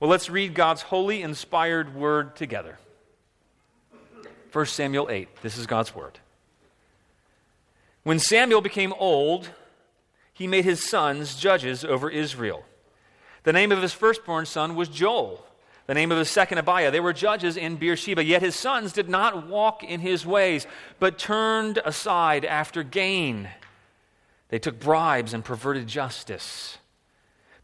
Well, let's read God's holy, inspired word together. 1 Samuel 8. This is God's word. When Samuel became old, he made his sons judges over Israel. The name of his firstborn son was Joel. The name of his second Abiah. They were judges in Beersheba. Yet his sons did not walk in his ways, but turned aside after gain. They took bribes and perverted justice.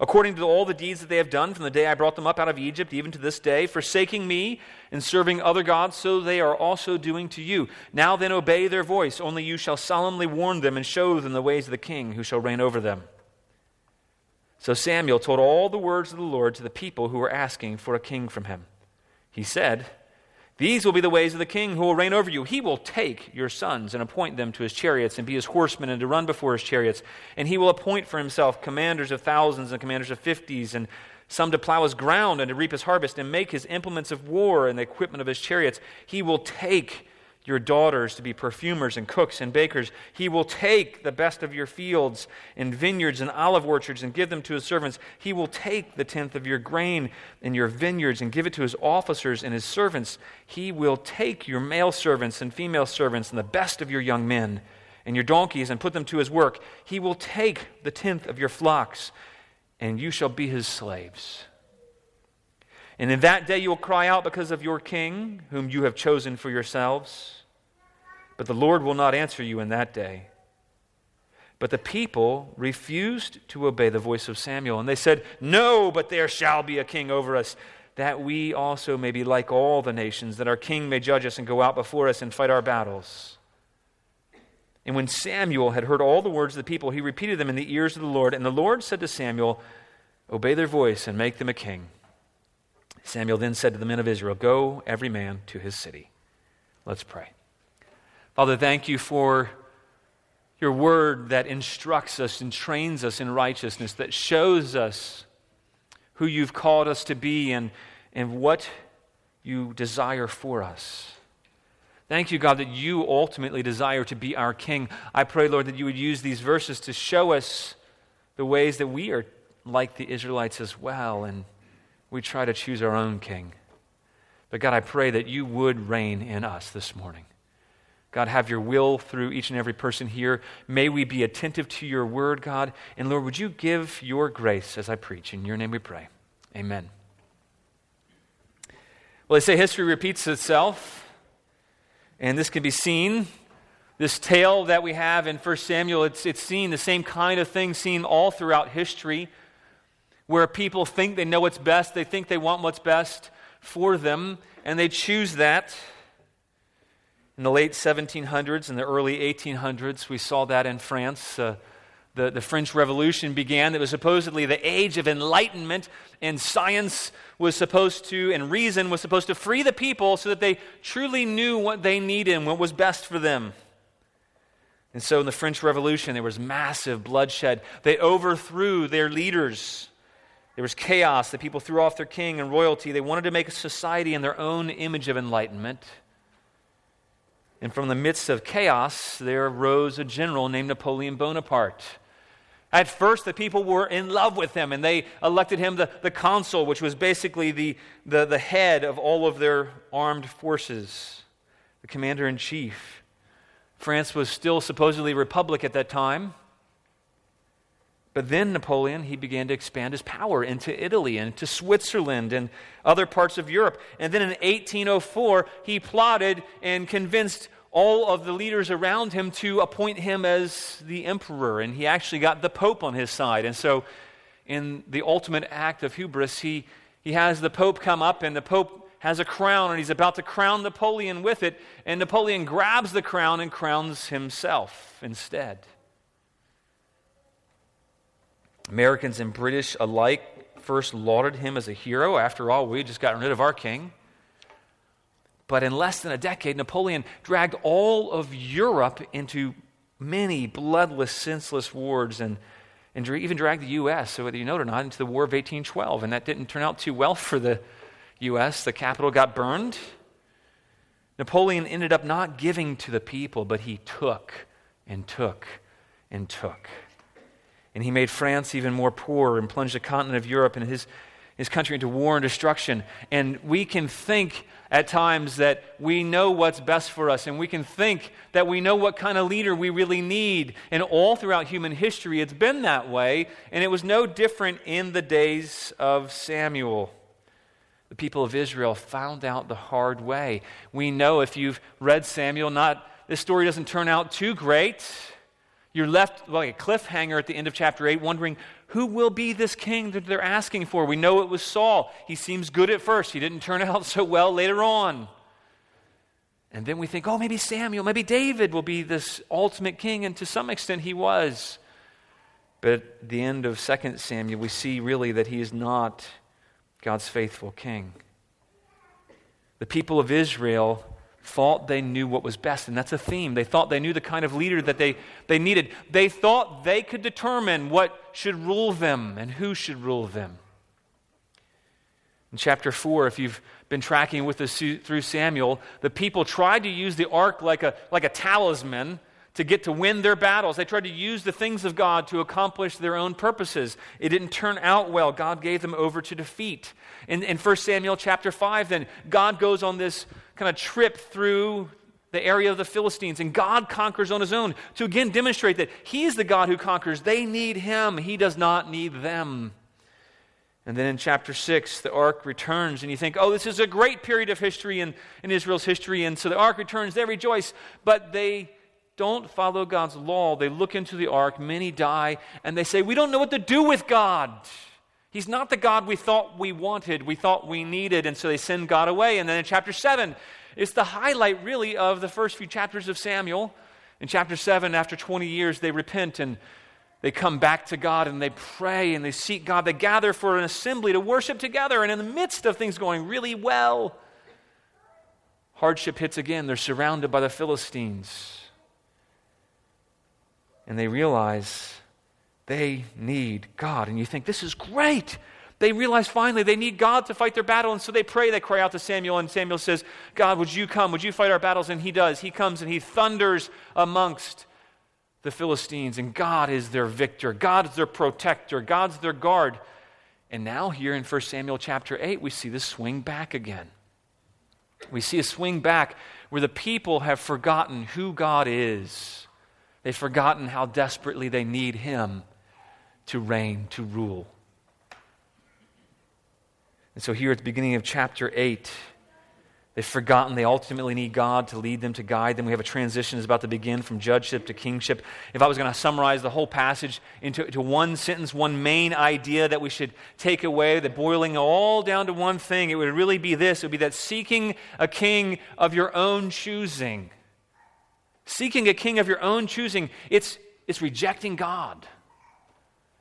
According to all the deeds that they have done from the day I brought them up out of Egypt, even to this day, forsaking me and serving other gods, so they are also doing to you. Now then, obey their voice. Only you shall solemnly warn them and show them the ways of the king who shall reign over them. So Samuel told all the words of the Lord to the people who were asking for a king from him. He said, These will be the ways of the king who will reign over you. He will take your sons and appoint them to his chariots and be his horsemen and to run before his chariots. And he will appoint for himself commanders of thousands and commanders of fifties, and some to plow his ground and to reap his harvest and make his implements of war and the equipment of his chariots. He will take your daughters to be perfumers and cooks and bakers. He will take the best of your fields and vineyards and olive orchards and give them to his servants. He will take the tenth of your grain in your vineyards and give it to his officers and his servants. He will take your male servants and female servants and the best of your young men and your donkeys and put them to his work. He will take the tenth of your flocks, and you shall be his slaves. And in that day you will cry out because of your king, whom you have chosen for yourselves. But the Lord will not answer you in that day. But the people refused to obey the voice of Samuel, and they said, No, but there shall be a king over us, that we also may be like all the nations, that our king may judge us and go out before us and fight our battles. And when Samuel had heard all the words of the people, he repeated them in the ears of the Lord. And the Lord said to Samuel, Obey their voice and make them a king. Samuel then said to the men of Israel, Go every man to his city. Let's pray. Father, thank you for your word that instructs us and trains us in righteousness, that shows us who you've called us to be and, and what you desire for us. Thank you, God, that you ultimately desire to be our King. I pray, Lord, that you would use these verses to show us the ways that we are like the Israelites as well, and we try to choose our own King. But God, I pray that you would reign in us this morning. God, have your will through each and every person here. May we be attentive to your word, God. And Lord, would you give your grace as I preach? In your name we pray. Amen. Well, they say history repeats itself, and this can be seen. This tale that we have in 1 Samuel, it's, it's seen the same kind of thing seen all throughout history, where people think they know what's best, they think they want what's best for them, and they choose that. In the late 1700s and the early 1800s, we saw that in France. Uh, the, the French Revolution began. It was supposedly the age of enlightenment, and science was supposed to, and reason was supposed to free the people so that they truly knew what they needed and what was best for them. And so in the French Revolution, there was massive bloodshed. They overthrew their leaders. There was chaos. The people threw off their king and royalty. They wanted to make a society in their own image of enlightenment. And from the midst of chaos, there arose a general named Napoleon Bonaparte. At first, the people were in love with him, and they elected him the, the consul, which was basically the, the, the head of all of their armed forces, the commander in chief. France was still supposedly a republic at that time. But then Napoleon, he began to expand his power into Italy and to Switzerland and other parts of Europe. And then in 1804, he plotted and convinced all of the leaders around him to appoint him as the emperor. And he actually got the Pope on his side. And so, in the ultimate act of hubris, he, he has the Pope come up, and the Pope has a crown, and he's about to crown Napoleon with it. And Napoleon grabs the crown and crowns himself instead. Americans and British alike first lauded him as a hero. After all, we just gotten rid of our king. But in less than a decade, Napoleon dragged all of Europe into many bloodless, senseless wars and, and even dragged the U.S., so whether you know it or not, into the War of 1812. And that didn't turn out too well for the U.S. The capital got burned. Napoleon ended up not giving to the people, but he took and took and took. And he made France even more poor and plunged the continent of Europe and his, his country into war and destruction. And we can think at times that we know what's best for us, and we can think that we know what kind of leader we really need. And all throughout human history, it's been that way, and it was no different in the days of Samuel. The people of Israel found out the hard way. We know if you've read Samuel, not this story doesn't turn out too great. You're left like a cliffhanger at the end of chapter 8, wondering who will be this king that they're asking for. We know it was Saul. He seems good at first, he didn't turn out so well later on. And then we think, oh, maybe Samuel, maybe David will be this ultimate king, and to some extent he was. But at the end of 2 Samuel, we see really that he is not God's faithful king. The people of Israel thought they knew what was best. And that's a theme. They thought they knew the kind of leader that they, they needed. They thought they could determine what should rule them and who should rule them. In chapter 4, if you've been tracking with us through Samuel, the people tried to use the ark like a, like a talisman to get to win their battles. They tried to use the things of God to accomplish their own purposes. It didn't turn out well. God gave them over to defeat. In, in 1 Samuel chapter 5, then, God goes on this kind of trip through the area of the Philistines, and God conquers on his own to again demonstrate that he is the God who conquers. They need him, he does not need them. And then in chapter 6, the ark returns, and you think, oh, this is a great period of history in, in Israel's history. And so the ark returns, they rejoice, but they don't follow God's law. They look into the ark, many die, and they say, We don't know what to do with God. He's not the God we thought we wanted, we thought we needed, and so they send God away. And then in chapter 7, it's the highlight really of the first few chapters of Samuel. In chapter 7, after 20 years, they repent and they come back to God and they pray and they seek God. They gather for an assembly to worship together. And in the midst of things going really well, hardship hits again. They're surrounded by the Philistines and they realize they need God. And you think, this is great. They realize finally they need God to fight their battle, and so they pray. They cry out to Samuel, and Samuel says, God, would you come? Would you fight our battles? And he does. He comes and he thunders amongst the Philistines, and God is their victor. God is their protector. God's their guard. And now, here in 1 Samuel chapter 8, we see the swing back again. We see a swing back where the people have forgotten who God is They've forgotten how desperately they need Him to reign, to rule. And so, here at the beginning of chapter 8, they've forgotten they ultimately need God to lead them, to guide them. We have a transition that's about to begin from judgeship to kingship. If I was going to summarize the whole passage into, into one sentence, one main idea that we should take away, that boiling all down to one thing, it would really be this it would be that seeking a king of your own choosing Seeking a king of your own choosing, it's, it's rejecting God.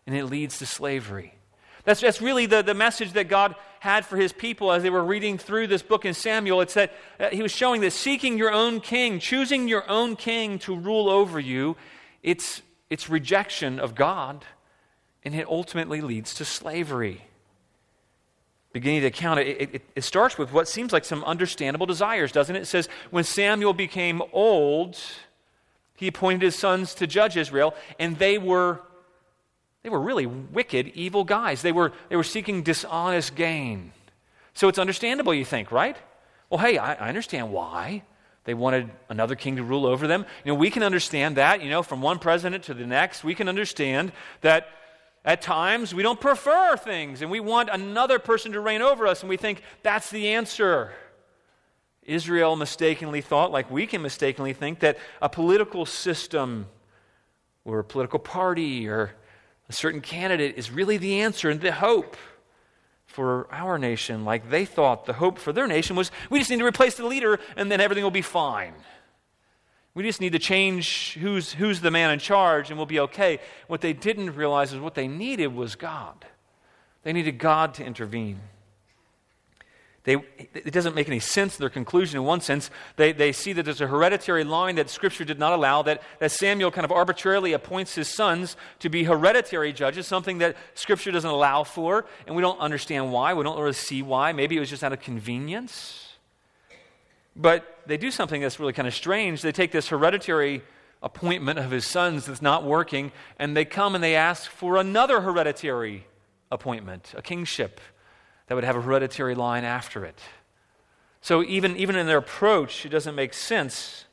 And it leads to slavery. That's, that's really the, the message that God had for his people as they were reading through this book in Samuel. It's that uh, he was showing that seeking your own king, choosing your own king to rule over you, it's, it's rejection of God, and it ultimately leads to slavery beginning to count it, it, it, starts with what seems like some understandable desires, doesn't it? It says, When Samuel became old, he appointed his sons to judge Israel, and they were. They were really wicked, evil guys. They were, they were seeking dishonest gain. So it's understandable, you think, right? Well, hey, I, I understand why. They wanted another king to rule over them. You know, we can understand that, you know, from one president to the next. We can understand that at times, we don't prefer things and we want another person to reign over us, and we think that's the answer. Israel mistakenly thought, like we can mistakenly think, that a political system or a political party or a certain candidate is really the answer and the hope for our nation. Like they thought the hope for their nation was we just need to replace the leader and then everything will be fine. We just need to change who's, who's the man in charge and we'll be okay. What they didn't realize is what they needed was God. They needed God to intervene. They, it doesn't make any sense, their conclusion, in one sense. They, they see that there's a hereditary line that Scripture did not allow, that, that Samuel kind of arbitrarily appoints his sons to be hereditary judges, something that Scripture doesn't allow for, and we don't understand why. We don't really see why. Maybe it was just out of convenience. But they do something that's really kind of strange. They take this hereditary appointment of his sons that's not working, and they come and they ask for another hereditary appointment, a kingship that would have a hereditary line after it. So even, even in their approach, it doesn't make sense.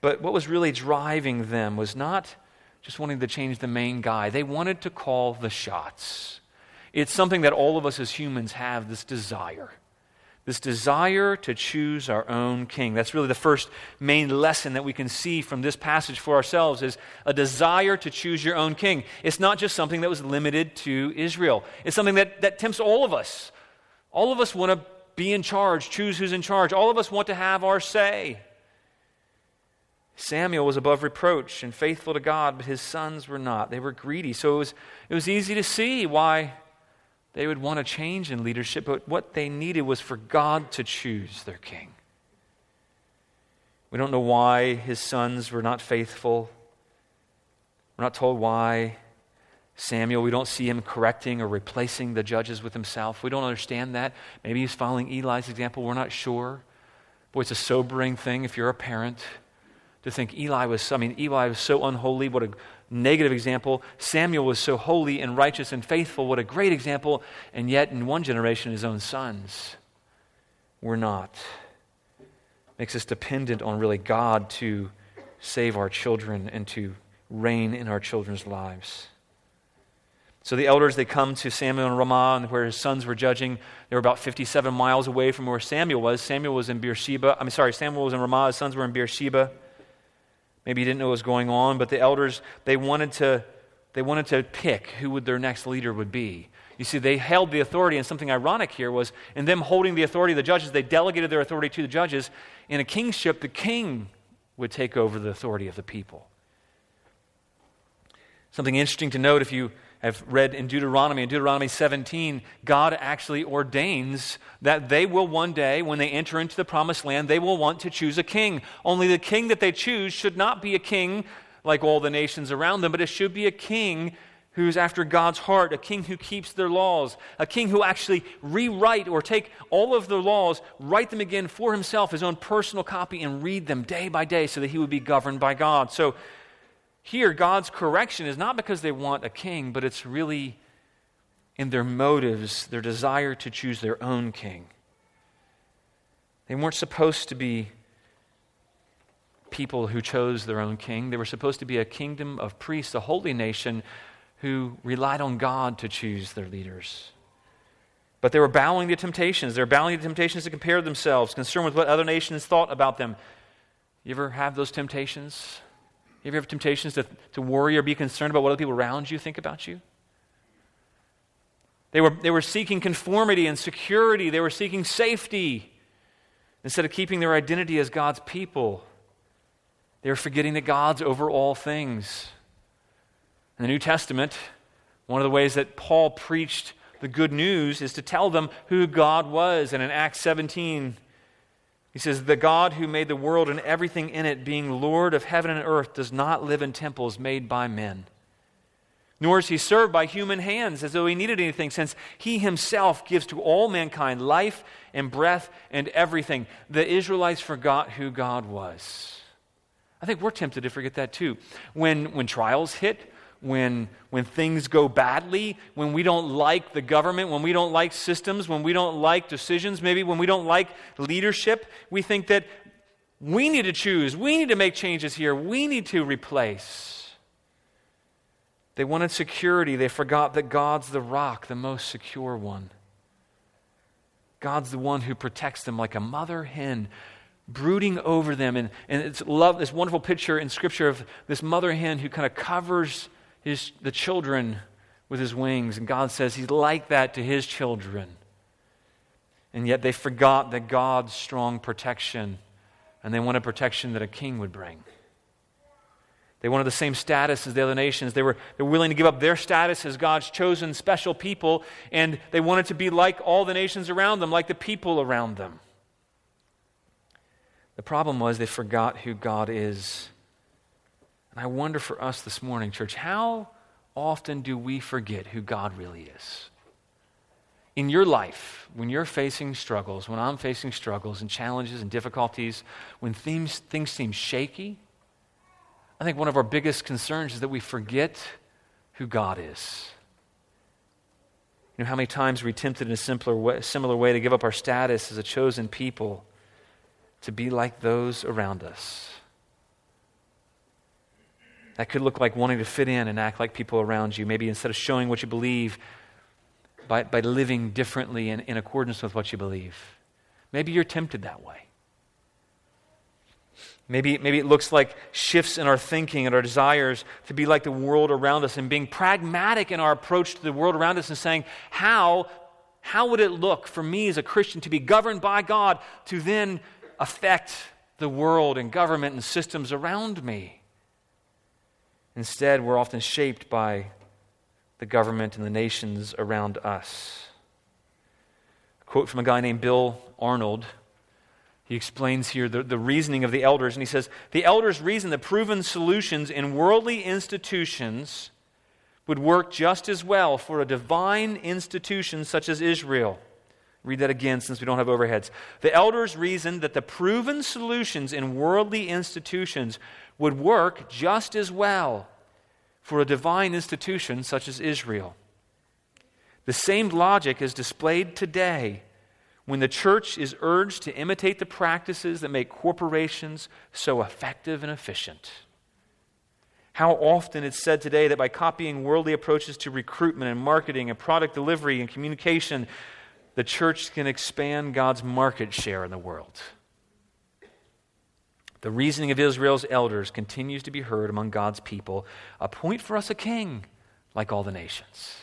But what was really driving them was not just wanting to change the main guy, they wanted to call the shots. It's something that all of us as humans have this desire this desire to choose our own king. That's really the first main lesson that we can see from this passage for ourselves is a desire to choose your own king. It's not just something that was limited to Israel. It's something that, that tempts all of us. All of us want to be in charge, choose who's in charge. All of us want to have our say. Samuel was above reproach and faithful to God, but his sons were not. They were greedy. So it was, it was easy to see why they would want a change in leadership, but what they needed was for God to choose their king. We don't know why his sons were not faithful. We're not told why. Samuel, we don't see him correcting or replacing the judges with himself. We don't understand that. Maybe he's following Eli's example. We're not sure. Boy, it's a sobering thing if you're a parent to think Eli was, I mean, Eli was so unholy. What a negative example. Samuel was so holy and righteous and faithful. What a great example. And yet, in one generation, his own sons were not. Makes us dependent on really God to save our children and to reign in our children's lives. So the elders, they come to Samuel in Ramah, where his sons were judging. They were about 57 miles away from where Samuel was. Samuel was in Beersheba. I'm sorry, Samuel was in Ramah. His sons were in Beersheba. Maybe he didn't know what was going on, but the elders, they wanted to, they wanted to pick who would their next leader would be. You see, they held the authority, and something ironic here was in them holding the authority of the judges, they delegated their authority to the judges. In a kingship, the king would take over the authority of the people. Something interesting to note if you have read in Deuteronomy, in Deuteronomy 17, God actually ordains that they will one day, when they enter into the promised land, they will want to choose a king. Only the king that they choose should not be a king like all the nations around them, but it should be a king who's after God's heart, a king who keeps their laws, a king who actually rewrite or take all of the laws, write them again for himself, his own personal copy, and read them day by day so that he would be governed by God. So here, God's correction is not because they want a king, but it's really in their motives, their desire to choose their own king. They weren't supposed to be people who chose their own king. They were supposed to be a kingdom of priests, a holy nation who relied on God to choose their leaders. But they were bowing to temptations. They were bowing to temptations to compare themselves, concerned with what other nations thought about them. You ever have those temptations? You ever have temptations to, to worry or be concerned about what other people around you think about you? They were, they were seeking conformity and security. They were seeking safety instead of keeping their identity as God's people. They were forgetting that God's over all things. In the New Testament, one of the ways that Paul preached the good news is to tell them who God was. And in Acts 17, he says, The God who made the world and everything in it, being Lord of heaven and earth, does not live in temples made by men. Nor is he served by human hands as though he needed anything, since he himself gives to all mankind life and breath and everything. The Israelites forgot who God was. I think we're tempted to forget that too. When, when trials hit, when, when things go badly, when we don't like the government, when we don't like systems, when we don't like decisions, maybe when we don't like leadership, we think that we need to choose, we need to make changes here, we need to replace. They wanted security. They forgot that God's the rock, the most secure one. God's the one who protects them like a mother hen brooding over them. And, and it's love, this wonderful picture in Scripture of this mother hen who kind of covers his, the children with his wings. And God says he's like that to his children. And yet they forgot that God's strong protection, and they wanted protection that a king would bring. They wanted the same status as the other nations. They were, they were willing to give up their status as God's chosen special people, and they wanted to be like all the nations around them, like the people around them. The problem was they forgot who God is. And I wonder for us this morning, church, how often do we forget who God really is? In your life, when you're facing struggles, when I'm facing struggles and challenges and difficulties, when things, things seem shaky, I think one of our biggest concerns is that we forget who God is. You know, how many times are we tempted in a simpler way, similar way to give up our status as a chosen people to be like those around us? That could look like wanting to fit in and act like people around you. Maybe instead of showing what you believe, by, by living differently in, in accordance with what you believe. Maybe you're tempted that way. Maybe, maybe it looks like shifts in our thinking and our desires to be like the world around us and being pragmatic in our approach to the world around us and saying, how, how would it look for me as a Christian to be governed by God to then affect the world and government and systems around me? Instead, we're often shaped by the government and the nations around us. A quote from a guy named Bill Arnold. He explains here the, the reasoning of the elders, and he says The elders reason that proven solutions in worldly institutions would work just as well for a divine institution such as Israel. Read that again since we don't have overheads. The elders reasoned that the proven solutions in worldly institutions would work just as well for a divine institution such as Israel. The same logic is displayed today when the church is urged to imitate the practices that make corporations so effective and efficient. How often it's said today that by copying worldly approaches to recruitment and marketing and product delivery and communication, the church can expand God's market share in the world. The reasoning of Israel's elders continues to be heard among God's people. Appoint for us a king like all the nations.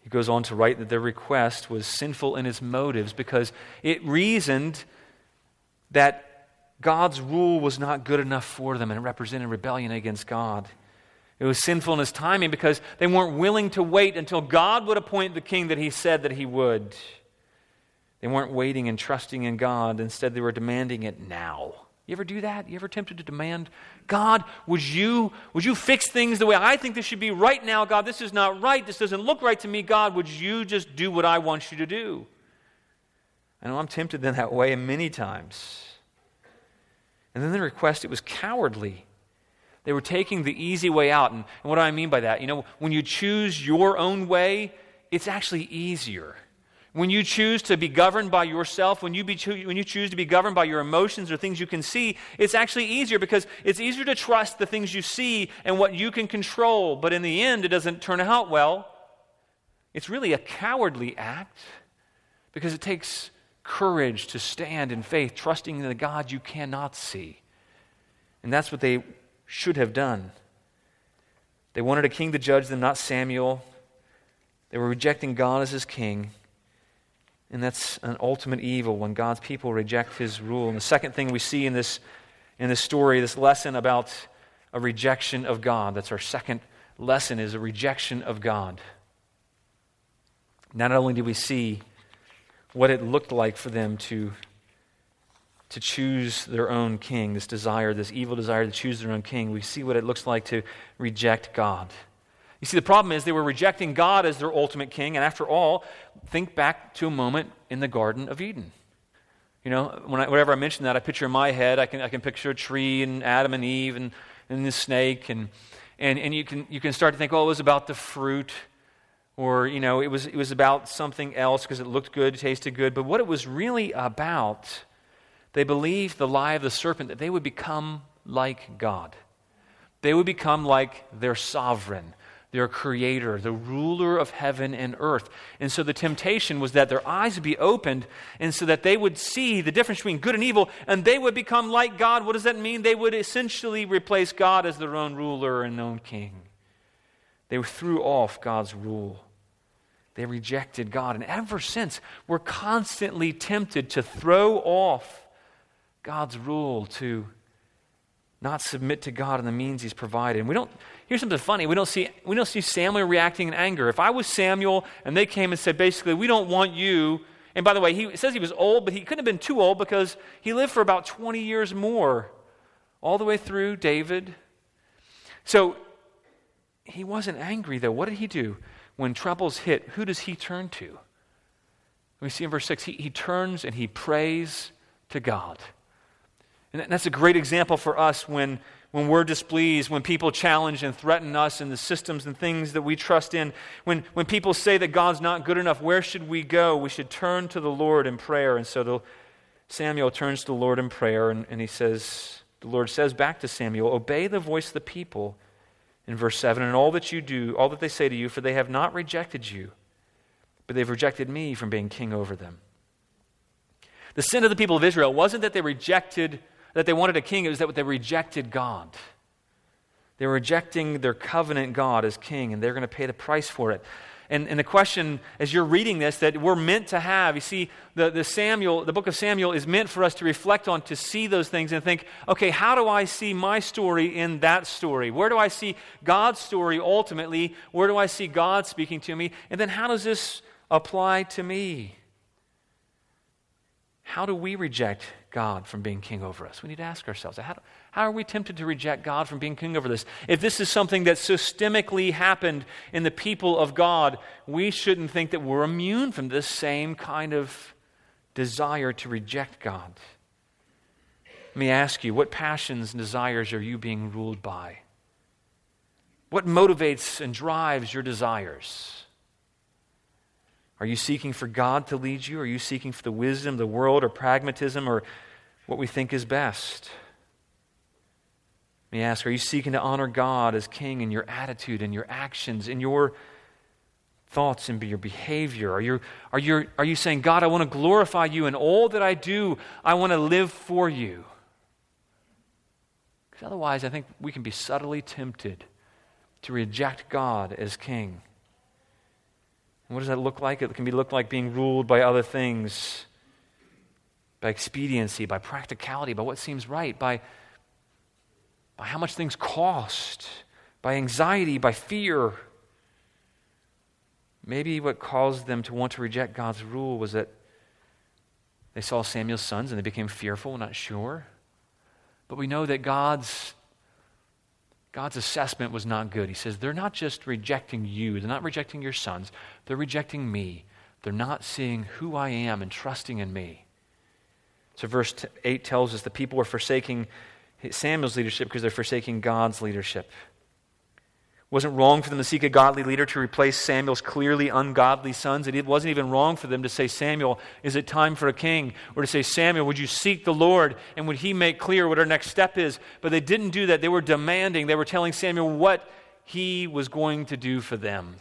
He goes on to write that their request was sinful in its motives because it reasoned that God's rule was not good enough for them and it represented rebellion against God. It was sinful in its timing because they weren't willing to wait until God would appoint the king that he said that he would. They weren't waiting and trusting in God. Instead, they were demanding it now. You ever do that? You ever tempted to demand, God, would you, would you fix things the way I think this should be right now? God, this is not right. This doesn't look right to me. God, would you just do what I want you to do? I know I'm tempted in that way many times. And then the request, it was cowardly. They were taking the easy way out. And, and what do I mean by that? You know, when you choose your own way, it's actually easier. When you choose to be governed by yourself, when you, be cho- when you choose to be governed by your emotions or things you can see, it's actually easier because it's easier to trust the things you see and what you can control. But in the end, it doesn't turn out well. It's really a cowardly act because it takes courage to stand in faith, trusting in the God you cannot see. And that's what they should have done. They wanted a king to judge them, not Samuel. They were rejecting God as his king. And that's an ultimate evil when God's people reject his rule. And the second thing we see in this, in this story, this lesson about a rejection of God, that's our second lesson, is a rejection of God. Not only do we see what it looked like for them to, to choose their own king, this desire, this evil desire to choose their own king, we see what it looks like to reject God. You see, the problem is they were rejecting God as their ultimate king, and after all, think back to a moment in the Garden of Eden. You know, when I, whenever I mention that, I picture in my head, I can, I can picture a tree and Adam and Eve and, and the snake, and, and, and you, can, you can start to think, oh, it was about the fruit, or, you know, it was, it was about something else because it looked good, tasted good. But what it was really about, they believed the lie of the serpent that they would become like God. They would become like their sovereign their creator, the ruler of heaven and earth. And so the temptation was that their eyes would be opened and so that they would see the difference between good and evil and they would become like God. What does that mean? They would essentially replace God as their own ruler and own king. They threw off God's rule. They rejected God. And ever since, we're constantly tempted to throw off God's rule, to not submit to God and the means he's provided. And we don't here's something funny. We don't see we don't see Samuel reacting in anger. If I was Samuel and they came and said basically, we don't want you and by the way, he says he was old, but he couldn't have been too old because he lived for about 20 years more, all the way through David. So he wasn't angry, though. What did he do? When troubles hit, who does he turn to? We see in verse 6, he, he turns and he prays to God. And that's a great example for us when, when we're displeased, when people challenge and threaten us and the systems and things that we trust in. When, when people say that God's not good enough, where should we go? We should turn to the Lord in prayer. And so the, Samuel turns to the Lord in prayer and, and he says, the Lord says back to Samuel, Obey the voice of the people in verse 7 and all that you do, all that they say to you, for they have not rejected you, but they've rejected me from being king over them. The sin of the people of Israel wasn't that they rejected that they wanted a king, it was that they rejected God. They were rejecting their covenant God as king, and they're going to pay the price for it. And, and the question, as you're reading this, that we're meant to have, you see, the, the Samuel, the book of Samuel is meant for us to reflect on, to see those things and think, okay, how do I see my story in that story? Where do I see God's story ultimately? Where do I see God speaking to me? And then how does this apply to me? How do we reject God from being king over us? We need to ask ourselves how, how are we tempted to reject God from being king over this? If this is something that systemically happened in the people of God, we shouldn't think that we're immune from this same kind of desire to reject God. Let me ask you what passions and desires are you being ruled by? What motivates and drives your desires? Are you seeking for God to lead you? Are you seeking for the wisdom of the world or pragmatism or what we think is best? Let me ask Are you seeking to honor God as King in your attitude, in your actions, in your thoughts, and your behavior? Are you, are, you, are you saying, God, I want to glorify you in all that I do, I want to live for you? Because otherwise, I think we can be subtly tempted to reject God as King. And what does that look like? It can be looked like being ruled by other things, by expediency, by practicality, by what seems right, by, by how much things cost, by anxiety, by fear. Maybe what caused them to want to reject God's rule was that they saw Samuel's sons and they became fearful, not sure. But we know that God's God's assessment was not good. He says, They're not just rejecting you, they're not rejecting your sons, they're rejecting me. They're not seeing who I am and trusting in me. So, verse 8 tells us the people are forsaking Samuel's leadership because they're forsaking God's leadership It wasn't wrong for them to seek a godly leader to replace Samuel's clearly ungodly sons. And it wasn't even wrong for them to say, Samuel, is it time for a king? Or to say, Samuel, would you seek the Lord and would he make clear what our next step is? But they didn't do that. They were demanding, they were telling Samuel what he was going to do for them.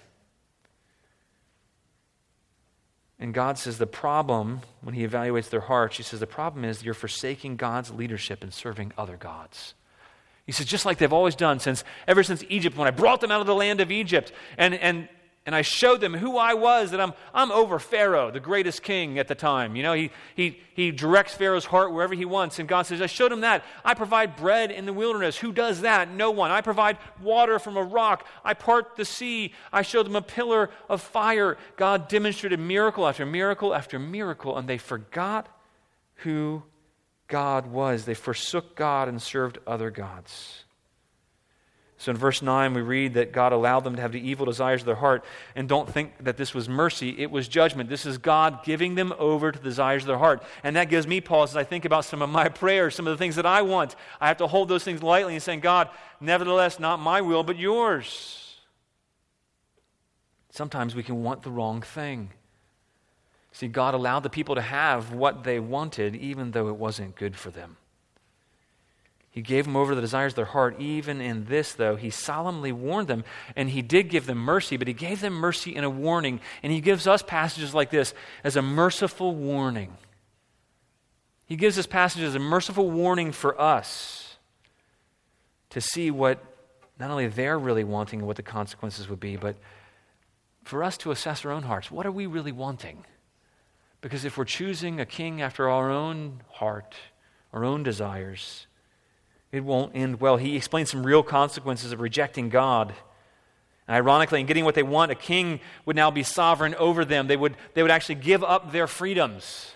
And God says the problem, when he evaluates their hearts, he says the problem is you're forsaking God's leadership and serving other gods. He says, just like they've always done since ever since Egypt, when I brought them out of the land of Egypt, and, and, and I showed them who I was, that I'm, I'm over Pharaoh, the greatest king at the time. You know, he, he, he directs Pharaoh's heart wherever he wants. And God says, I showed him that. I provide bread in the wilderness. Who does that? No one. I provide water from a rock. I part the sea. I showed them a pillar of fire. God demonstrated miracle after miracle after miracle, and they forgot who God was. They forsook God and served other gods. So in verse 9, we read that God allowed them to have the evil desires of their heart. And don't think that this was mercy, it was judgment. This is God giving them over to the desires of their heart. And that gives me pause as I think about some of my prayers, some of the things that I want. I have to hold those things lightly and saying, God, nevertheless, not my will, but yours. Sometimes we can want the wrong thing. See, God allowed the people to have what they wanted, even though it wasn't good for them. He gave them over to the desires of their heart. Even in this, though, he solemnly warned them, and he did give them mercy, but he gave them mercy in a warning. And he gives us passages like this as a merciful warning. He gives us passages as a merciful warning for us to see what not only they're really wanting and what the consequences would be, but for us to assess our own hearts. What are we really wanting? Because if we're choosing a king after our own heart, our own desires, it won't end well. He explains some real consequences of rejecting God. And ironically, in getting what they want, a king would now be sovereign over them. They would, they would actually give up their freedoms.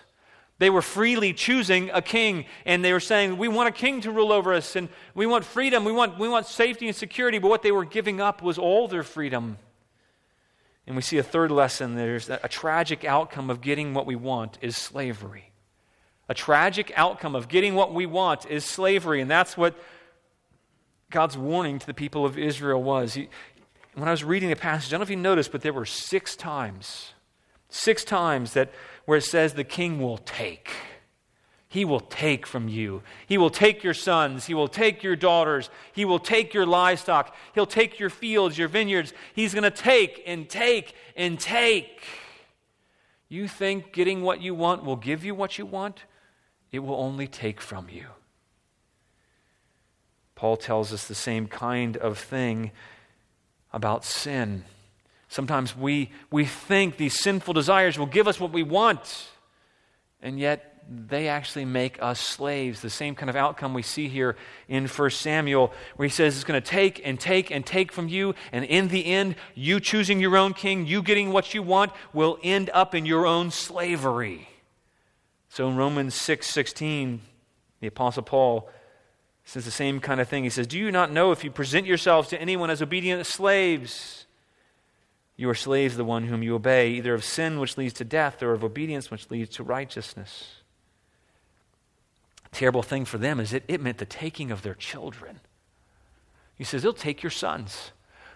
They were freely choosing a king, and they were saying, We want a king to rule over us, and we want freedom, we want, we want safety and security. But what they were giving up was all their freedom. And we see a third lesson there's a tragic outcome of getting what we want is slavery. A tragic outcome of getting what we want is slavery. And that's what God's warning to the people of Israel was. He, when I was reading the passage, I don't know if you noticed, but there were six times, six times that where it says the king will take. He will take from you. He will take your sons. He will take your daughters. He will take your livestock. He'll take your fields, your vineyards. He's going to take and take and take. You think getting what you want will give you what you want? It will only take from you. Paul tells us the same kind of thing about sin. Sometimes we, we think these sinful desires will give us what we want, and yet they actually make us slaves. The same kind of outcome we see here in 1 Samuel, where he says it's going to take and take and take from you, and in the end, you choosing your own king, you getting what you want, will end up in your own slavery. So in Romans 6 16, the Apostle Paul says the same kind of thing. He says, Do you not know if you present yourselves to anyone as obedient slaves, you are slaves of the one whom you obey, either of sin which leads to death or of obedience which leads to righteousness? terrible thing for them is it, it meant the taking of their children. He says, They'll take your sons.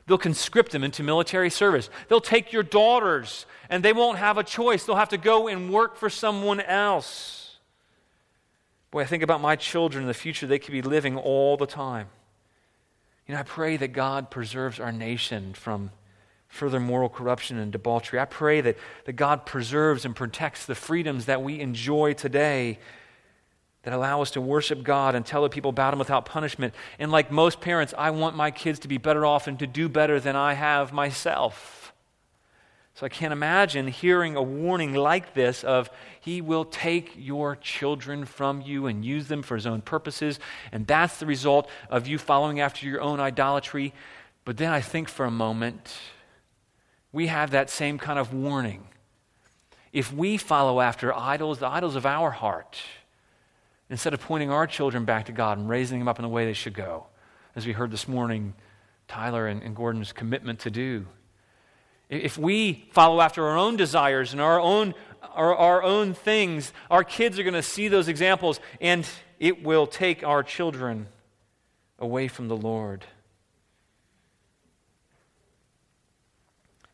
They'll conscript them into military service. They'll take your daughters, and they won't have a choice. They'll have to go and work for someone else. Boy, I think about my children in the future, they could be living all the time. You know, I pray that God preserves our nation from further moral corruption and debauchery. I pray that, that God preserves and protects the freedoms that we enjoy today that allow us to worship God and tell the people about Him without punishment. And like most parents, I want my kids to be better off and to do better than I have myself. So I can't imagine hearing a warning like this of he will take your children from you and use them for his own purposes and that's the result of you following after your own idolatry. But then I think for a moment we have that same kind of warning. If we follow after idols, the idols of our heart, instead of pointing our children back to God and raising them up in the way they should go, as we heard this morning, Tyler and, and Gordon's commitment to do. If we follow after our own desires and our own, our, our own things, our kids are going to see those examples, and it will take our children away from the Lord.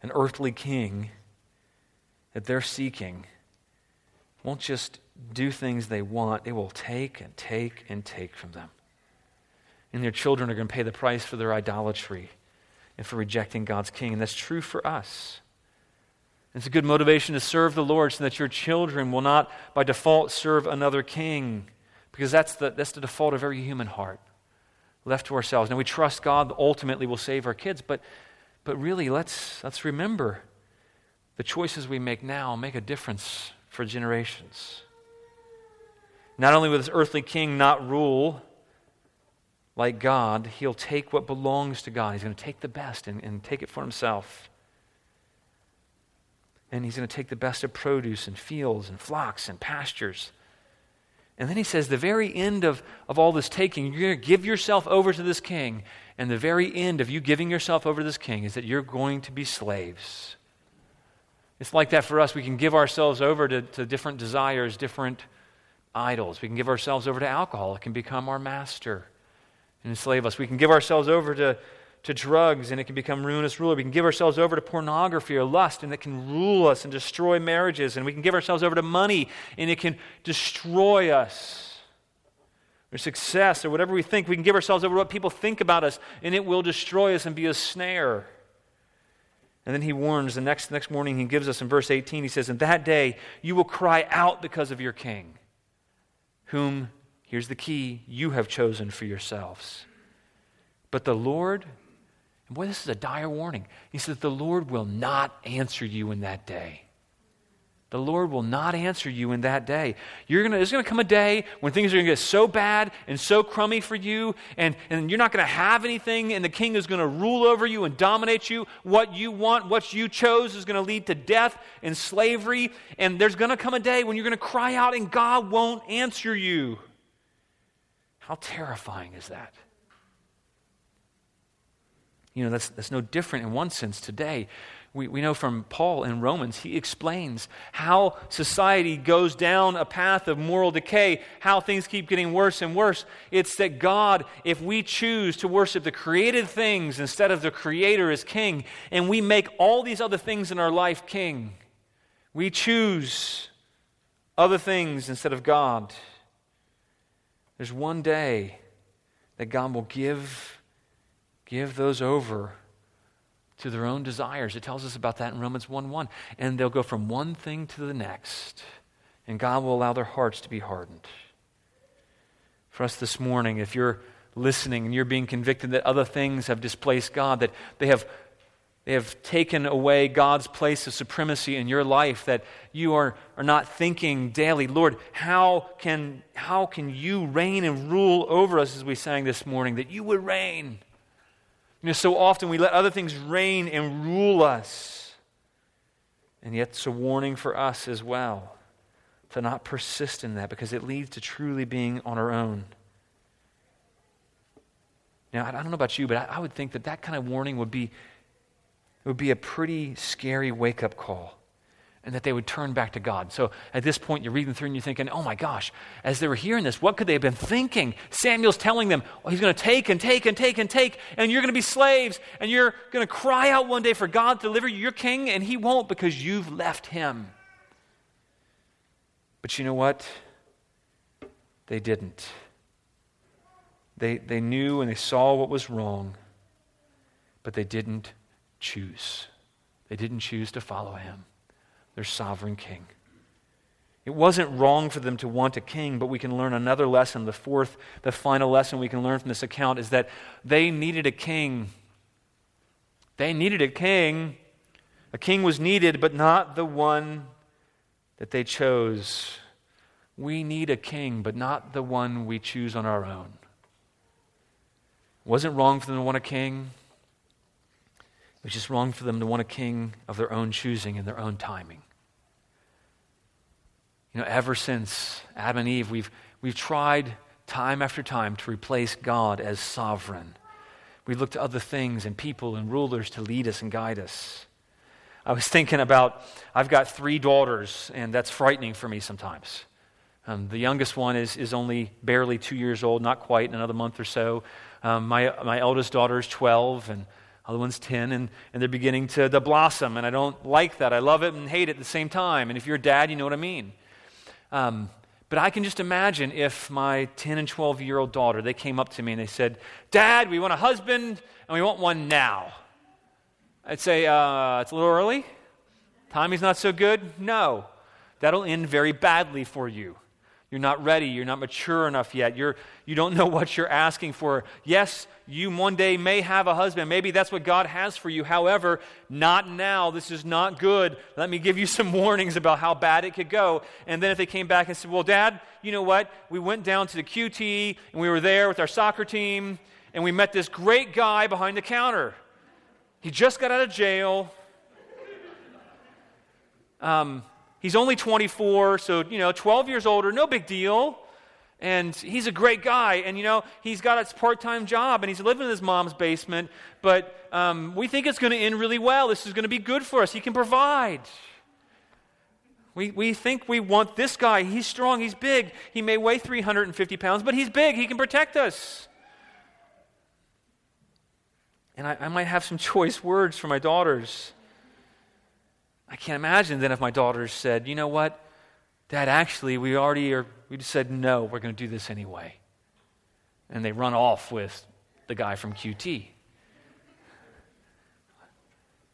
An earthly king that they're seeking won't just do things they want, they will take and take and take from them. And their children are going to pay the price for their idolatry and for rejecting God's king. And that's true for us. It's a good motivation to serve the Lord so that your children will not, by default, serve another king, because that's the, that's the default of every human heart, left to ourselves. Now, we trust God ultimately will save our kids, but, but really, let's, let's remember the choices we make now make a difference for generations. Not only will this earthly king not rule like God, he'll take what belongs to God. He's going to take the best and, and take it for himself. And he's going to take the best of produce and fields and flocks and pastures. And then he says, the very end of, of all this taking, you're going to give yourself over to this king. And the very end of you giving yourself over to this king is that you're going to be slaves. It's like that for us. We can give ourselves over to, to different desires, different idols. We can give ourselves over to alcohol, it can become our master and enslave us. We can give ourselves over to, to drugs, and it can become ruinous ruler. We can give ourselves over to pornography or lust, and it can rule us and destroy marriages. And we can give ourselves over to money, and it can destroy us. Or success, or whatever we think. We can give ourselves over to what people think about us, and it will destroy us and be a snare. And then he warns the next, next morning, he gives us in verse 18, he says, In that day you will cry out because of your king whom, here's the key, you have chosen for yourselves. But the Lord, and boy, this is a dire warning. He says, The Lord will not answer you in that day. The Lord will not answer you in that day. You're gonna, there's going to come a day when things are going to get so bad and so crummy for you, and, and you're not going to have anything, and the king is going to rule over you and dominate you. What you want, what you chose, is going to lead to death and slavery. And there's going to come a day when you're going to cry out, and God won't answer you. How terrifying is that? You know, that's, that's no different in one sense today we, we know from Paul in Romans, he explains how society goes down a path of moral decay, how things keep getting worse and worse. It's that God, if we choose to worship the created things instead of the Creator as King, and we make all these other things in our life King, we choose other things instead of God. There's one day that God will give, give those over to their own desires. It tells us about that in Romans 1 1. And they'll go from one thing to the next, and God will allow their hearts to be hardened. For us this morning, if you're listening and you're being convicted that other things have displaced God, that they have, they have taken away God's place of supremacy in your life, that you are, are not thinking daily, Lord, how can, how can you reign and rule over us, as we sang this morning, that you would reign? You know, so often we let other things reign and rule us. And yet, it's a warning for us as well to not persist in that because it leads to truly being on our own. Now, I don't know about you, but I, would think that that kind of warning would be, would be a pretty scary wake up call and that they would turn back to God. So at this point, you're reading through and you're thinking, oh my gosh, as they were hearing this, what could they have been thinking? Samuel's telling them, oh, he's going to take and take and take and take, and you're going to be slaves, and you're going to cry out one day for God to deliver you your king, and he won't because you've left him. But you know what? They didn't. They, they knew and they saw what was wrong, but they didn't choose. They didn't choose to follow him their sovereign king. It wasn't wrong for them to want a king, but we can learn another lesson. The fourth, the final lesson we can learn from this account is that they needed a king. They needed a king. A king was needed, but not the one that they chose. We need a king, but not the one we choose on our own. It wasn't wrong for them to want a king. It was just wrong for them to want a king of their own choosing and their own timing. You know, ever since Adam and Eve, we've, we've tried time after time to replace God as sovereign. We look to other things and people and rulers to lead us and guide us. I was thinking about, I've got three daughters, and that's frightening for me sometimes. Um, the youngest one is, is only barely two years old, not quite, in another month or so. Um, my, my eldest daughter is 12, and other one's 10, and, and they're beginning to, to blossom, and I don't like that. I love it and hate it at the same time. And if you're a dad, you know what I mean. Um, but I can just imagine if my 10 and 12 year old daughter, they came up to me and they said, Dad, we want a husband, and we want one now. I'd say, uh, It's a little early. Timing's not so good. No. That'll end very badly for you. You're not ready. You're not mature enough yet. You're, you don't know what you're asking for. Yes, you one day may have a husband. Maybe that's what God has for you. However, not now. This is not good. Let me give you some warnings about how bad it could go. And then if they came back and said, Well, Dad, you know what? We went down to the QT and we were there with our soccer team and we met this great guy behind the counter. He just got out of jail. Um, He's only 24, so, you know, 12 years older, no big deal. And he's a great guy. And, you know, he's got a part time job and he's living in his mom's basement. But um, we think it's going to end really well. This is going to be good for us. He can provide. We, we think we want this guy. He's strong. He's big. He may weigh 350 pounds, but he's big. He can protect us. And I, I might have some choice words for my daughters. I can't imagine then if my daughters said, you know what, Dad, actually, we already are, we just said, no, we're going to do this anyway. And they run off with the guy from QT.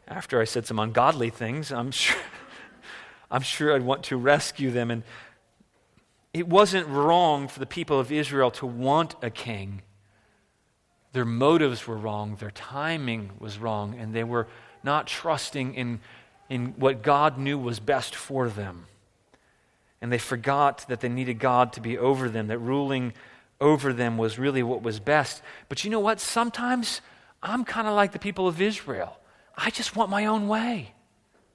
After I said some ungodly things, I'm sure, I'm sure I'd want to rescue them. And it wasn't wrong for the people of Israel to want a king. Their motives were wrong, their timing was wrong, and they were not trusting in in what God knew was best for them. And they forgot that they needed God to be over them, that ruling over them was really what was best. But you know what? Sometimes I'm kind of like the people of Israel. I just want my own way.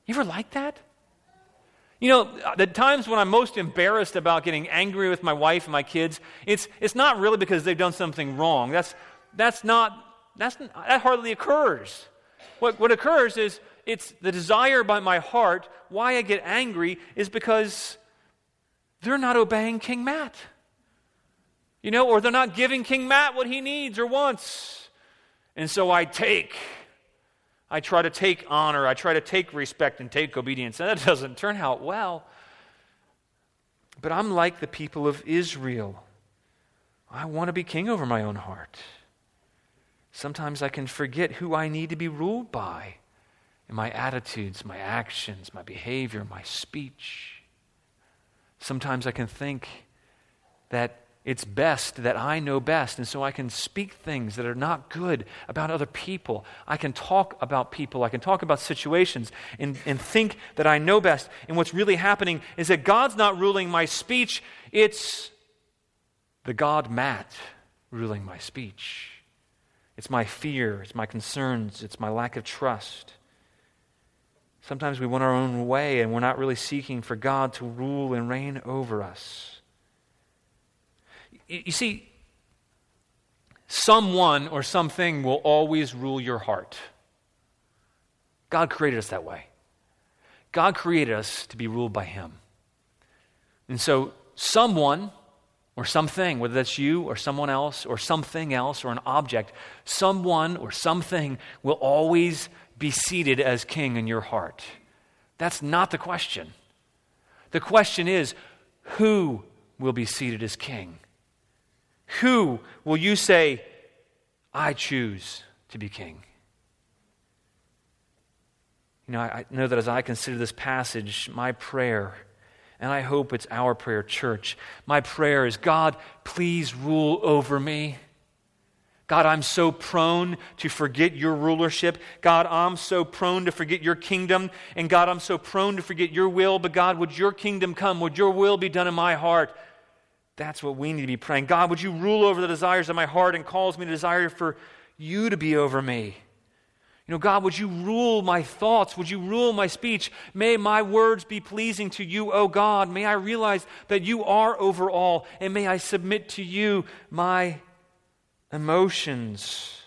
You ever like that? You know, the times when I'm most embarrassed about getting angry with my wife and my kids, it's, it's not really because they've done something wrong. That's, that's not, that's, that hardly occurs. What, what occurs is it's the desire by my heart. Why I get angry is because they're not obeying King Matt. You know, or they're not giving King Matt what he needs or wants. And so I take I try to take honor, I try to take respect and take obedience, and that doesn't turn out well. But I'm like the people of Israel. I want to be king over my own heart. Sometimes I can forget who I need to be ruled by in my attitudes, my actions, my behavior, my speech. Sometimes I can think that it's best that I know best. And so I can speak things that are not good about other people. I can talk about people. I can talk about situations and, and think that I know best. And what's really happening is that God's not ruling my speech, it's the God Matt ruling my speech. It's my fear, it's my concerns, it's my lack of trust. Sometimes we want our own way and we're not really seeking for God to rule and reign over us. You see, someone or something will always rule your heart. God created us that way. God created us to be ruled by Him. And so, someone or something, whether that's you or someone else or something else or an object, someone or something will always be seated as king in your heart. That's not the question. The question is who will be seated as king? Who will you say, I choose to be king? You know, I know that as I consider this passage, my prayer, and I hope it's our prayer, church, my prayer is God, please rule over me. God, I'm so prone to forget your rulership. God, I'm so prone to forget your kingdom. And God, I'm so prone to forget your will. But God, would your kingdom come? Would your will be done in my heart? That's what we need to be praying. God, would you rule over the desires of my heart and cause me to desire for you to be over me? You know, God, would you rule my thoughts? Would you rule my speech? May my words be pleasing to you, O God. May I realize that you are over all, and may I submit to you my emotions.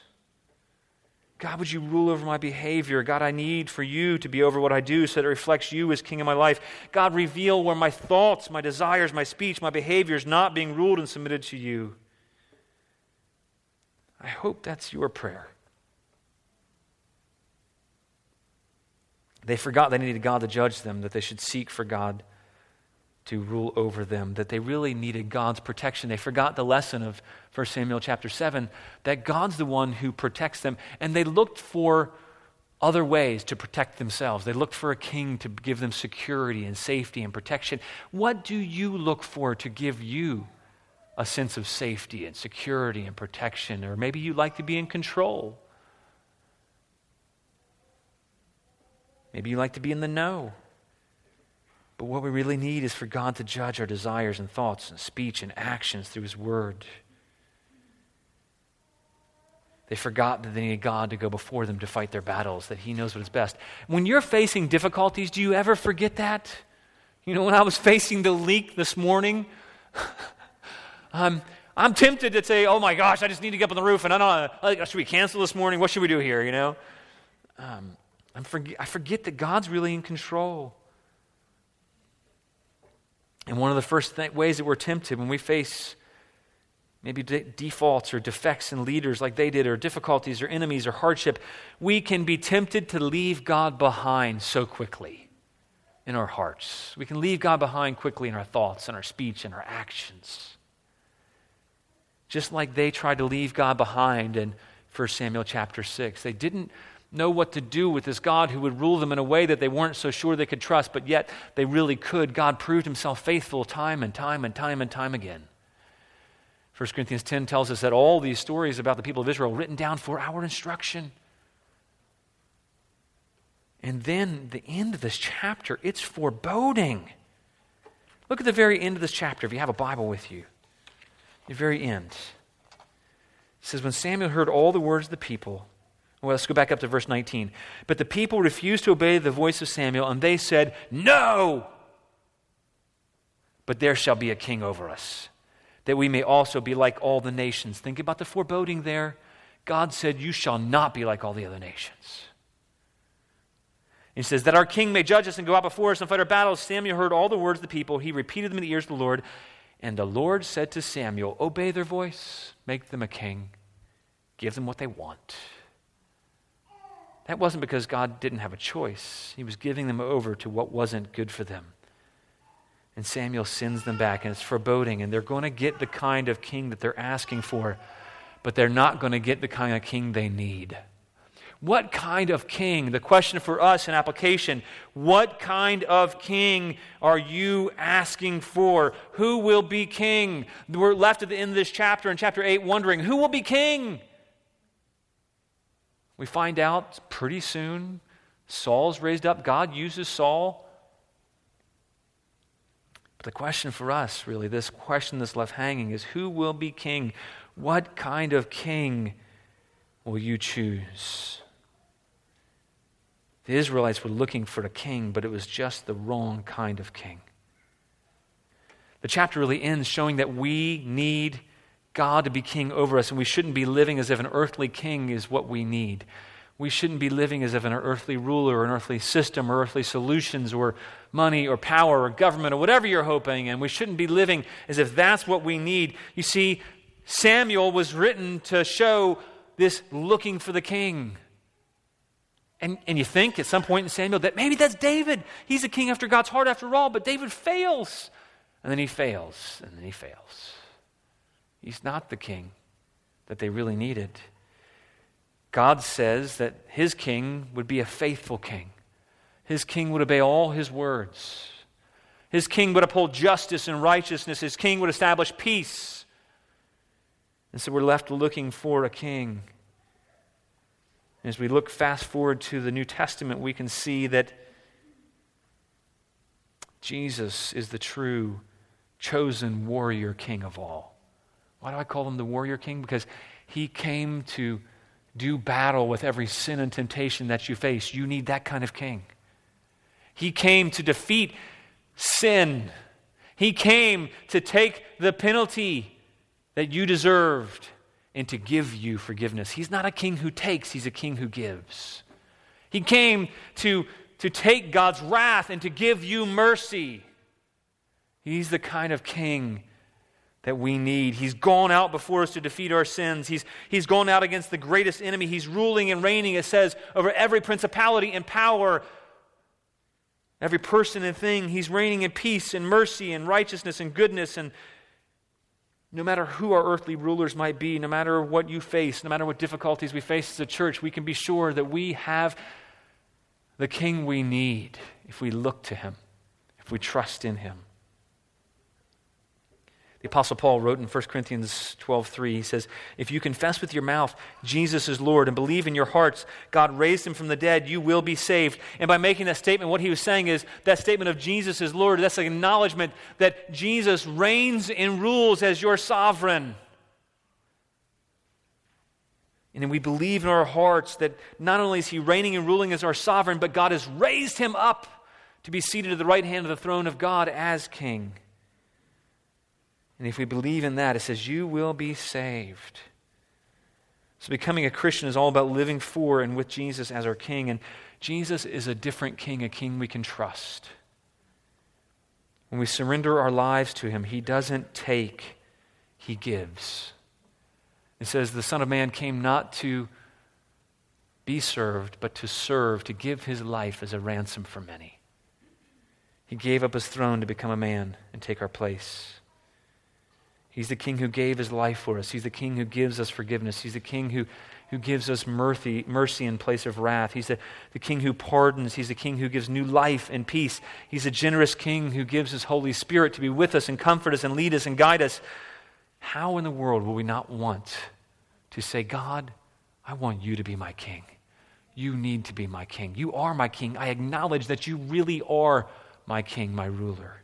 God, would you rule over my behavior? God, I need for you to be over what I do so that it reflects you as King of my life. God, reveal where my thoughts, my desires, my speech, my behavior is not being ruled and submitted to you. I hope that's your prayer. They forgot they needed God to judge them, that they should seek for God to rule over them, that they really needed God's protection. They forgot the lesson of 1 Samuel chapter 7 that God's the one who protects them, and they looked for other ways to protect themselves. They looked for a king to give them security and safety and protection. What do you look for to give you a sense of safety and security and protection? Or maybe you like to be in control. Maybe you like to be in the know. But what we really need is for God to judge our desires and thoughts and speech and actions through His Word. They forgot that they needed God to go before them to fight their battles, that He knows what is best. When you're facing difficulties, do you ever forget that? You know, when I was facing the leak this morning, I'm, I'm tempted to say, oh my gosh, I just need to get up on the roof and I don't know, should we cancel this morning? What should we do here, you know? Um, I forget that God's really in control. And one of the first th- ways that we're tempted when we face maybe de- defaults or defects in leaders like they did, or difficulties or enemies or hardship, we can be tempted to leave God behind so quickly in our hearts. We can leave God behind quickly in our thoughts and our speech and our actions. Just like they tried to leave God behind in 1 Samuel chapter 6. They didn't know what to do with this God who would rule them in a way that they weren't so sure they could trust, but yet they really could. God proved himself faithful time and time and time and time again. 1 Corinthians 10 tells us that all these stories about the people of Israel written down for our instruction. And then the end of this chapter, it's foreboding. Look at the very end of this chapter if you have a Bible with you. The very end. It says, When Samuel heard all the words of the people, well, let's go back up to verse 19. But the people refused to obey the voice of Samuel, and they said, No! But there shall be a king over us, that we may also be like all the nations. Think about the foreboding there. God said, You shall not be like all the other nations. He says, That our king may judge us and go out before us and fight our battles. Samuel heard all the words of the people. He repeated them in the ears of the Lord. And the Lord said to Samuel, Obey their voice, make them a king, give them what they want. That wasn't because God didn't have a choice, He was giving them over to what wasn't good for them. And Samuel sends them back, and it's foreboding, and they're going to get the kind of king that they're asking for, but they're not going to get the kind of king they need. What kind of king? The question for us in application what kind of king are you asking for? Who will be king? We're left at the end of this chapter, in chapter 8, wondering who will be king? We find out pretty soon Saul's raised up. God uses Saul. But the question for us, really, this question that's left hanging is who will be king? What kind of king will you choose? The Israelites were looking for a king, but it was just the wrong kind of king. The chapter really ends showing that we need God to be king over us, and we shouldn't be living as if an earthly king is what we need. We shouldn't be living as if an earthly ruler or an earthly system or earthly solutions or money or power or government or whatever you're hoping, and we shouldn't be living as if that's what we need. You see, Samuel was written to show this looking for the king. And, and you think at some point in Samuel that maybe that's David. He's a king after God's heart after all, but David fails. And then he fails, and then he fails. He's not the king that they really needed. God says that his king would be a faithful king. His king would obey all his words. His king would uphold justice and righteousness. His king would establish peace. And so we're left looking for a king And as we look fast forward to the New Testament, we can see that Jesus is the true chosen warrior king of all. Why do I call him the warrior king? Because he came to do battle with every sin and temptation that you face. You need that kind of king. He came to defeat sin. He came to take the penalty that you deserved and to give you forgiveness. He's not a king who takes, he's a king who gives. He came to, to take God's wrath and to give you mercy. He's the kind of king that we need. He's gone out before us to defeat our sins. He's, he's gone out against the greatest enemy. He's ruling and reigning, it says, over every principality and power, every person and thing. He's reigning in peace and mercy and righteousness and goodness and no matter who our earthly rulers might be, no matter what you face, no matter what difficulties we face as a church, we can be sure that we have the king we need if we look to him, if we trust in him. The Apostle Paul wrote in 1 Corinthians 12:3, he says, If you confess with your mouth Jesus is Lord and believe in your hearts God raised him from the dead, you will be saved. And by making that statement, what he was saying is that statement of Jesus is Lord, that's an acknowledgement that Jesus reigns and rules as your sovereign. And then we believe in our hearts that not only is he reigning and ruling as our sovereign, but God has raised him up to be seated at the right hand of the throne of God as king. And if we believe in that, it says, You will be saved. So, becoming a Christian is all about living for and with Jesus as our King. And Jesus is a different King, a King we can trust. When we surrender our lives to Him, He doesn't take, He gives. It says, The Son of Man came not to be served, but to serve, to give His life as a ransom for many. He gave up His throne to become a man and take our place. He's the king who gave his life for us. He's the king who gives us forgiveness. He's the king who, who gives us mercy, mercy in place of wrath. He's the, the king who pardons. He's the king who gives new life and peace. He's a generous king who gives his Holy Spirit to be with us and comfort us and lead us and guide us. How in the world will we not want to say, God, I want you to be my king? You need to be my king. You are my king. I acknowledge that you really are my king, my ruler.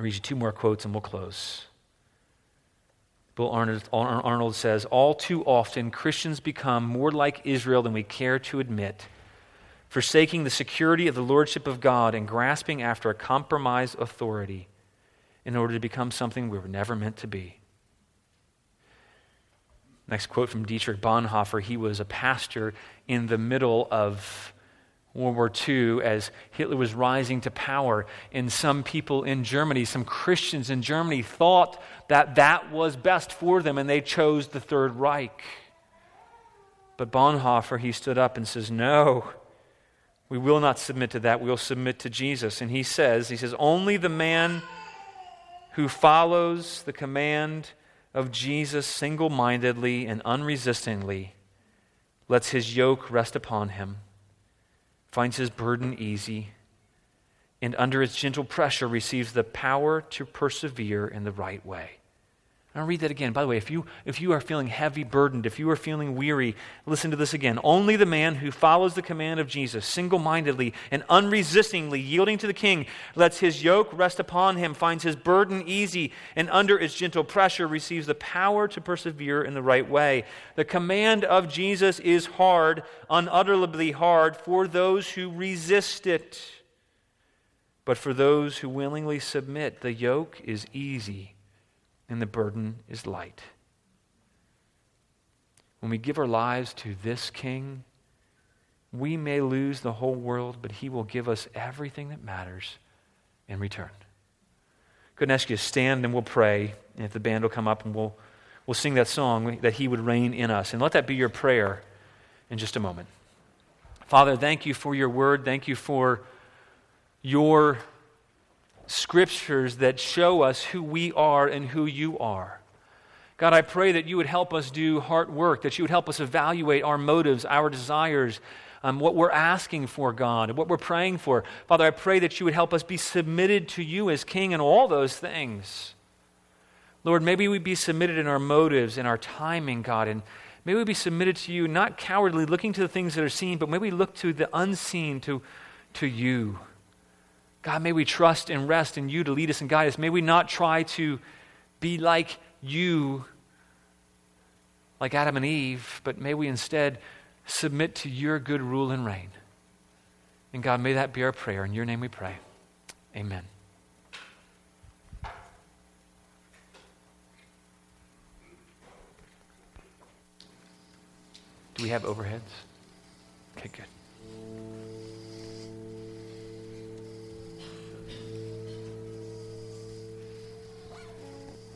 I'll read you two more quotes and we'll close. Bill Arnold, Arnold says All too often, Christians become more like Israel than we care to admit, forsaking the security of the Lordship of God and grasping after a compromised authority in order to become something we were never meant to be. Next quote from Dietrich Bonhoeffer. He was a pastor in the middle of World War II as Hitler was rising to power. And some people in Germany, some Christians in Germany, thought that that was best for them and they chose the Third Reich. But Bonhoeffer, he stood up and says, No, we will not submit to that. We will submit to Jesus. And he says, He says, only the man who follows the command of Jesus single mindedly and unresistingly lets his yoke rest upon him, finds his burden easy, and under its gentle pressure receives the power to persevere in the right way. I'll read that again. By the way, if you, if you are feeling heavy burdened, if you are feeling weary, listen to this again. Only the man who follows the command of Jesus, single mindedly and unresistingly yielding to the king, lets his yoke rest upon him, finds his burden easy, and under its gentle pressure receives the power to persevere in the right way. The command of Jesus is hard, unutterably hard, for those who resist it. But for those who willingly submit, the yoke is easy and the burden is light. When we give our lives to this King, we may lose the whole world, but He will give us everything that matters in return. Couldn't ask you to stand and we'll pray. And if the band will come up and we'll, we'll sing that song, that He would reign in us. And let that be your prayer in just a moment. Father, thank you for your word. Thank you for your scriptures that show us who we are and who you are. God, I pray that you would help us do heart work, that you would help us evaluate our motives, our desires, um, what we're asking for, God, and what we're praying for. Father, I pray that you would help us be submitted to you as King in all those things. Lord, maybe we be submitted in our motives, in our timing, God, and may we be submitted to you, not cowardly, looking to the things that are seen, but may we look to the unseen, to, to you. God, may we trust and rest in you to lead us and guide us. May we not try to be like you, like Adam and Eve, but may we instead submit to your good rule and reign. And God, may that be our prayer. In your name we pray. Amen. Do we have overheads? Okay, good.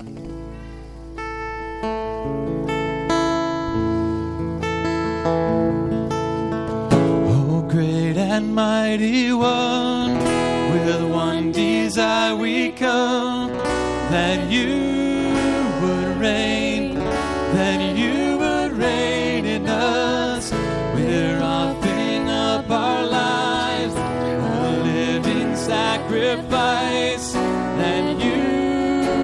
Oh, and mighty one, with one desire we come, that you